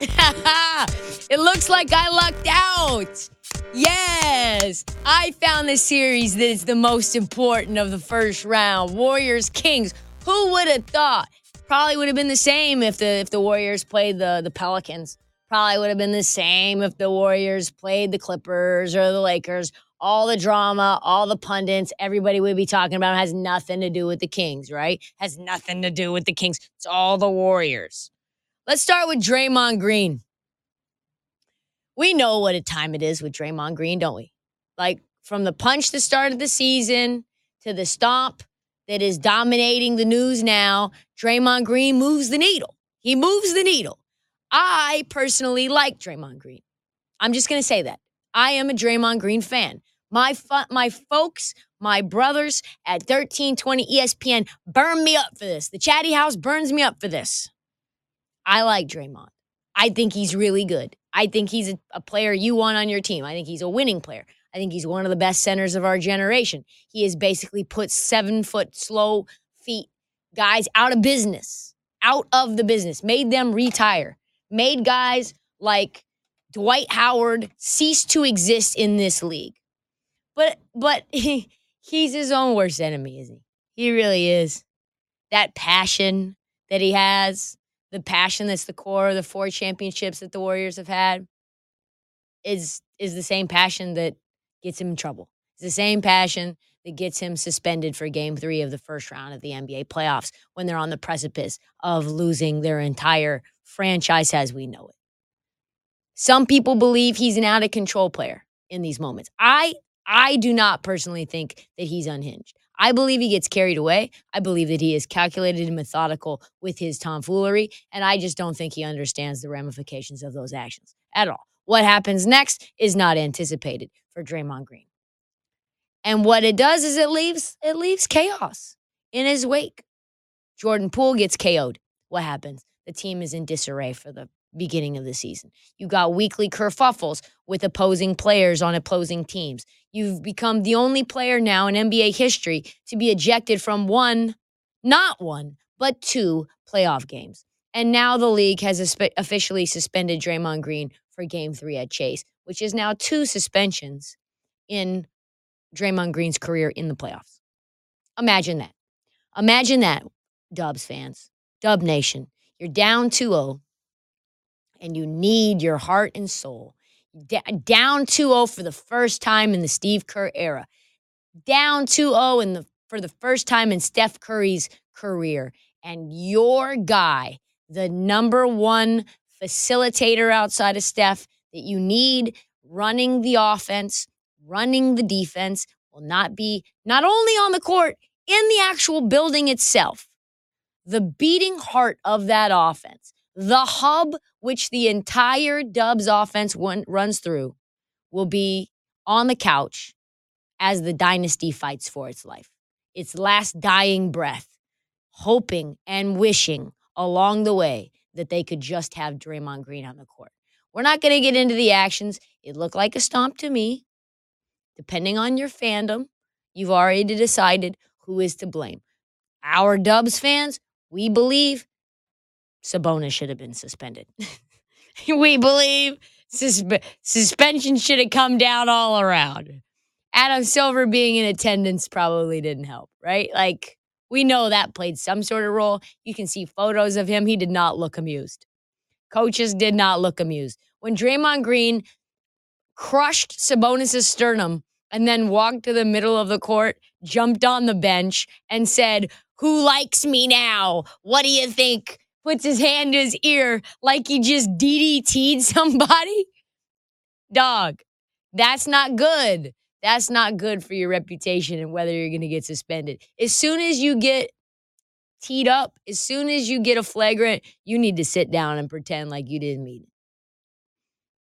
it looks like I lucked out. Yes, I found the series that is the most important of the first round. Warriors Kings. Who would have thought? Probably would have been the same if the if the Warriors played the the Pelicans. Probably would have been the same if the Warriors played the Clippers or the Lakers. All the drama, all the pundits, everybody would be talking about has nothing to do with the Kings, right? Has nothing to do with the Kings. It's all the Warriors. Let's start with Draymond Green. We know what a time it is with Draymond Green, don't we? Like from the punch the start of the season to the stomp that is dominating the news now, Draymond Green moves the needle. He moves the needle. I personally like Draymond Green. I'm just going to say that. I am a Draymond Green fan. My fu- my folks, my brothers at 1320 ESPN burn me up for this. The Chatty House burns me up for this. I like Draymond. I think he's really good. I think he's a, a, player you want on your team. I think he's a winning player. I think he's one of the best centers of our generation. He has basically put seven foot slow feet guys out of business, out of the business, made them retire, made guys like Dwight Howard cease to exist in this league. But but he, he's his own worst enemy, isn't he? He really is. That passion that he has, the passion that's the core of the four championships that the Warriors have had is is the same passion that gets him in trouble. It's the same passion that gets him suspended for game 3 of the first round of the NBA playoffs when they're on the precipice of losing their entire franchise as we know it. Some people believe he's an out of control player in these moments. I I do not personally think that he's unhinged. I believe he gets carried away. I believe that he is calculated and methodical with his tomfoolery. And I just don't think he understands the ramifications of those actions at all. What happens next is not anticipated for Draymond Green. And what it does is it leaves it leaves chaos in his wake. Jordan Poole gets KO'd. What happens? The team is in disarray for the beginning of the season. You got weekly kerfuffles with opposing players on opposing teams. You've become the only player now in NBA history to be ejected from one, not one, but two playoff games. And now the league has officially suspended Draymond Green for game three at Chase, which is now two suspensions in Draymond Green's career in the playoffs. Imagine that. Imagine that, Dubs fans, Dub Nation. You're down 2 0 and you need your heart and soul. D- down 2-0 for the first time in the Steve Kerr era. Down 2-0 in the for the first time in Steph Curry's career. And your guy, the number one facilitator outside of Steph that you need running the offense, running the defense, will not be not only on the court, in the actual building itself. The beating heart of that offense the hub which the entire Dubs offense runs through will be on the couch as the dynasty fights for its life, its last dying breath, hoping and wishing along the way that they could just have Draymond Green on the court. We're not going to get into the actions. It looked like a stomp to me. Depending on your fandom, you've already decided who is to blame. Our Dubs fans, we believe Sabonis should have been suspended. we believe susp- suspension should have come down all around. Adam Silver being in attendance probably didn't help, right? Like, we know that played some sort of role. You can see photos of him. He did not look amused. Coaches did not look amused. When Draymond Green crushed Sabonis' sternum and then walked to the middle of the court, jumped on the bench, and said, Who likes me now? What do you think? Puts his hand to his ear like he just DDT'd somebody. Dog, that's not good. That's not good for your reputation and whether you're going to get suspended. As soon as you get teed up, as soon as you get a flagrant, you need to sit down and pretend like you didn't mean it.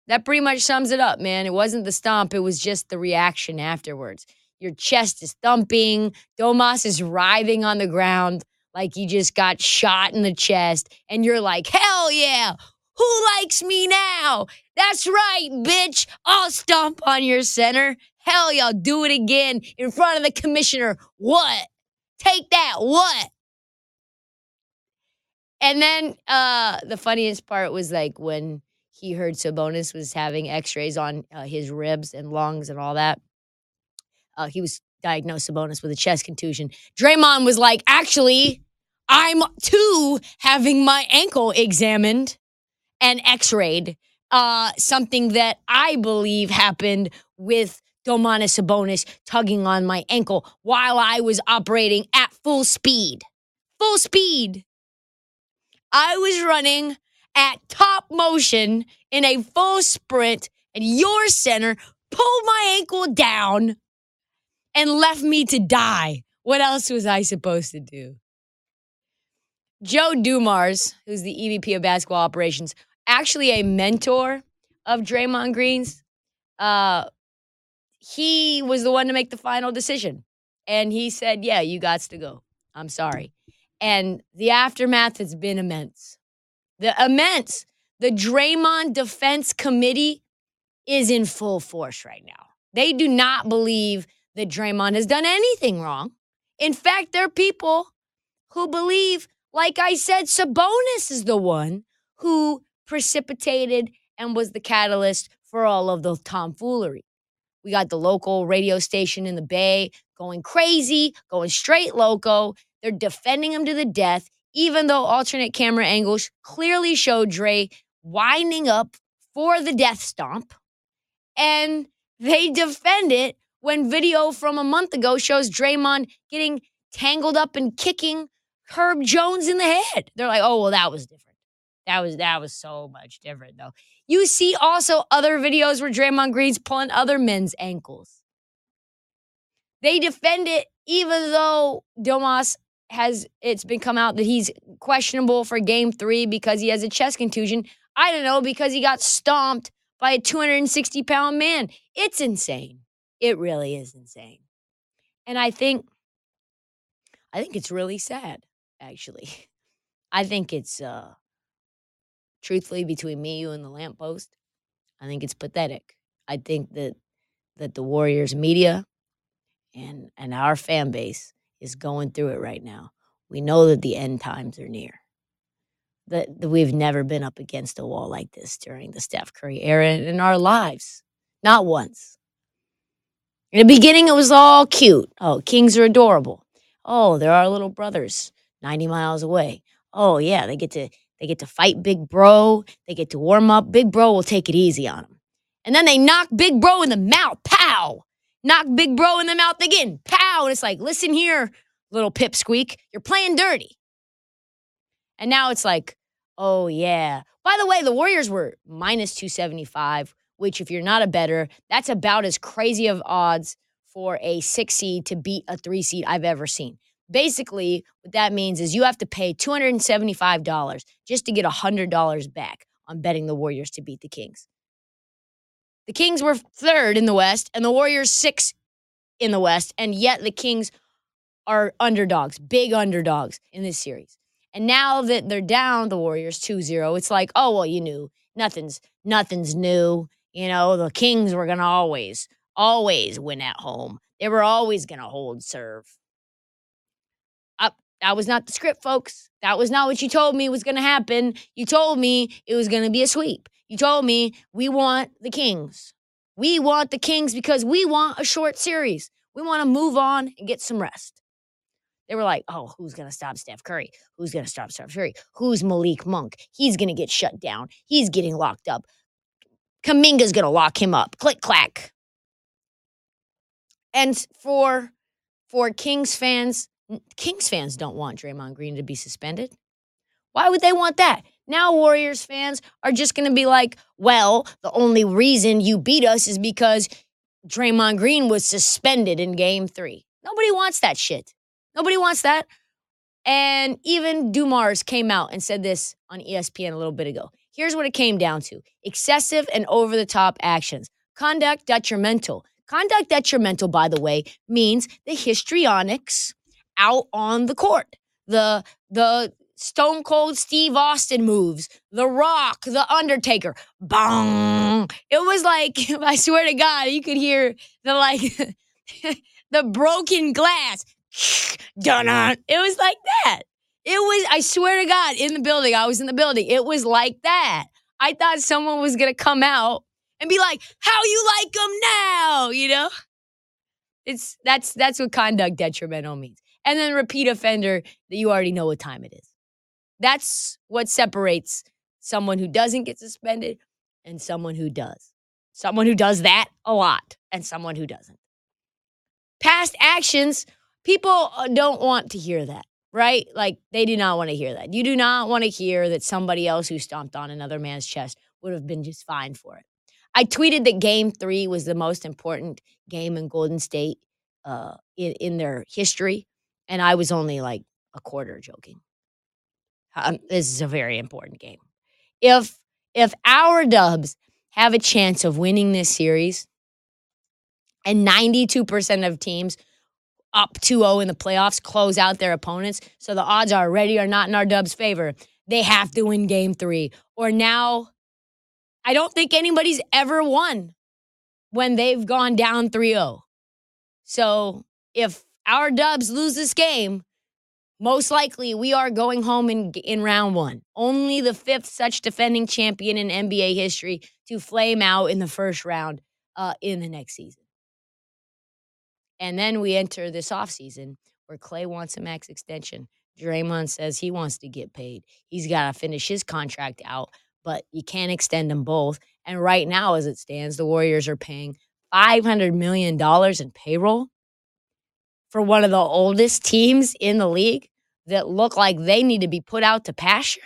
That pretty much sums it up, man. It wasn't the stomp, it was just the reaction afterwards. Your chest is thumping, Domas is writhing on the ground like he just got shot in the chest, and you're like, hell yeah, who likes me now? That's right, bitch. I'll stomp on your center. Hell yeah, I'll do it again in front of the commissioner. What? Take that. What? And then uh, the funniest part was like when he heard Sabonis was having x-rays on uh, his ribs and lungs and all that. Uh, he was diagnosed Sabonis with a chest contusion. Draymond was like, actually, I'm too having my ankle examined and x-rayed. Uh, something that I believe happened with Domantas Sabonis tugging on my ankle while I was operating at full speed. Full speed. I was running at top motion in a full sprint, and your center pulled my ankle down and left me to die. What else was I supposed to do? Joe Dumars, who's the EVP of basketball operations, actually a mentor of Draymond Green's. Uh, he was the one to make the final decision. And he said, Yeah, you got to go. I'm sorry. And the aftermath has been immense. The immense. The Draymond Defense Committee is in full force right now. They do not believe that Draymond has done anything wrong. In fact, there are people who believe, like I said, Sabonis is the one who precipitated and was the catalyst for all of the tomfoolery. We got the local radio station in the Bay going crazy, going straight loco. They're defending him to the death, even though alternate camera angles clearly show Dre winding up for the death stomp. And they defend it when video from a month ago shows Draymond getting tangled up and kicking Herb Jones in the head. They're like, oh, well, that was different. That was that was so much different though. You see also other videos where Draymond Green's pulling other men's ankles. They defend it even though Domas has it's been come out that he's questionable for game three because he has a chest contusion. I don't know, because he got stomped by a 260 pound man. It's insane. It really is insane. And I think I think it's really sad, actually. I think it's uh truthfully between me, you, and the lamppost, I think it's pathetic. I think that that the Warriors media and and our fan base is going through it right now. We know that the end times are near. That, that we've never been up against a wall like this during the Steph Curry era in our lives. Not once. In the beginning, it was all cute. Oh, Kings are adorable. Oh, they're our little brothers 90 miles away. Oh, yeah, they get to they get to fight Big Bro. They get to warm up. Big Bro will take it easy on them. And then they knock Big Bro in the mouth. Pow! Knock Big Bro in the mouth again. Pow! And it's like, listen here, little pipsqueak. You're playing dirty. And now it's like, oh, yeah. By the way, the Warriors were minus 275, which, if you're not a bettor, that's about as crazy of odds for a six seed to beat a three seed I've ever seen. Basically, what that means is you have to pay $275 just to get $100 back on betting the Warriors to beat the Kings. The Kings were third in the West and the Warriors six in the West, and yet the Kings are underdogs, big underdogs in this series. And now that they're down the Warriors 2-0, it's like, oh well, you knew. Nothing's nothing's new. You know, the Kings were gonna always, always win at home. They were always gonna hold serve. That was not the script, folks. That was not what you told me was going to happen. You told me it was going to be a sweep. You told me we want the Kings. We want the Kings because we want a short series. We want to move on and get some rest. They were like, oh, who's going to stop Steph Curry? Who's going to stop Steph Curry? Who's Malik Monk? He's going to get shut down. He's getting locked up. Kuminga's going to lock him up. Click, clack. And for for Kings fans, Kings fans don't want Draymond Green to be suspended. Why would they want that? Now Warriors fans are just going to be like, well, the only reason you beat us is because Draymond Green was suspended in game three. Nobody wants that shit. Nobody wants that. And even Dumars came out and said this on ESPN a little bit ago. Here's what it came down to excessive and over the top actions, conduct detrimental. Conduct detrimental, by the way, means the histrionics out on the court. The the Stone Cold Steve Austin moves, The Rock, The Undertaker, bong. It was like, I swear to God, you could hear the like the broken glass. It was like that. It was, I swear to God, in the building. I was in the building. It was like that. I thought someone was gonna come out and be like, "How you like them now?" You know. It's that's that's what conduct detrimental means. And then repeat offender that you already know what time it is. That's what separates someone who doesn't get suspended and someone who does. Someone who does that a lot and someone who doesn't. Past actions, people uh, don't want to hear that, right? Like they do not want to hear that. You do not want to hear that somebody else who stomped on another man's chest would have been just fine for it. I tweeted that game three was the most important game in Golden State uh, in, in their history. And I was only like a quarter joking. Um, this is a very important game. If if our Dubs have a chance of winning this series, and 92% of teams up 2-0 in the playoffs close out their opponents, so the odds are ready or not in our Dubs' favor. They have to win game three. Or now, I don't think anybody's ever won when they've gone down 3-0. So if our Dubs lose this game, most likely, we are going home in, in round one. Only the fifth such defending champion in NBA history to flame out in the first round uh, in the next season. And then we enter this offseason where Clay wants a max extension. Draymond says he wants to get paid. He's got to finish his contract out, but you can't extend them both. And right now, as it stands, the Warriors are paying $500 million in payroll for one of the oldest teams in the league that look like they need to be put out to pasture.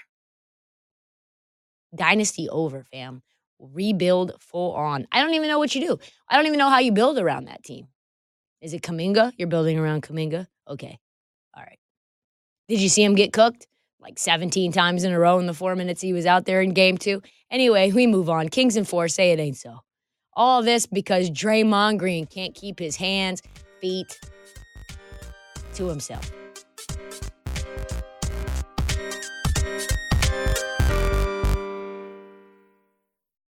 Dynasty over, fam. Rebuild full on. I don't even know what you do. I don't even know how you build around that team. Is it Kuminga? You're building around Kuminga? Okay. All right. Did you see him get cooked? Like 17 times in a row in the four minutes he was out there in game two. Anyway, we move on. Kings and four say it ain't so. All this because Draymond Green can't keep his hands, feet, to himself.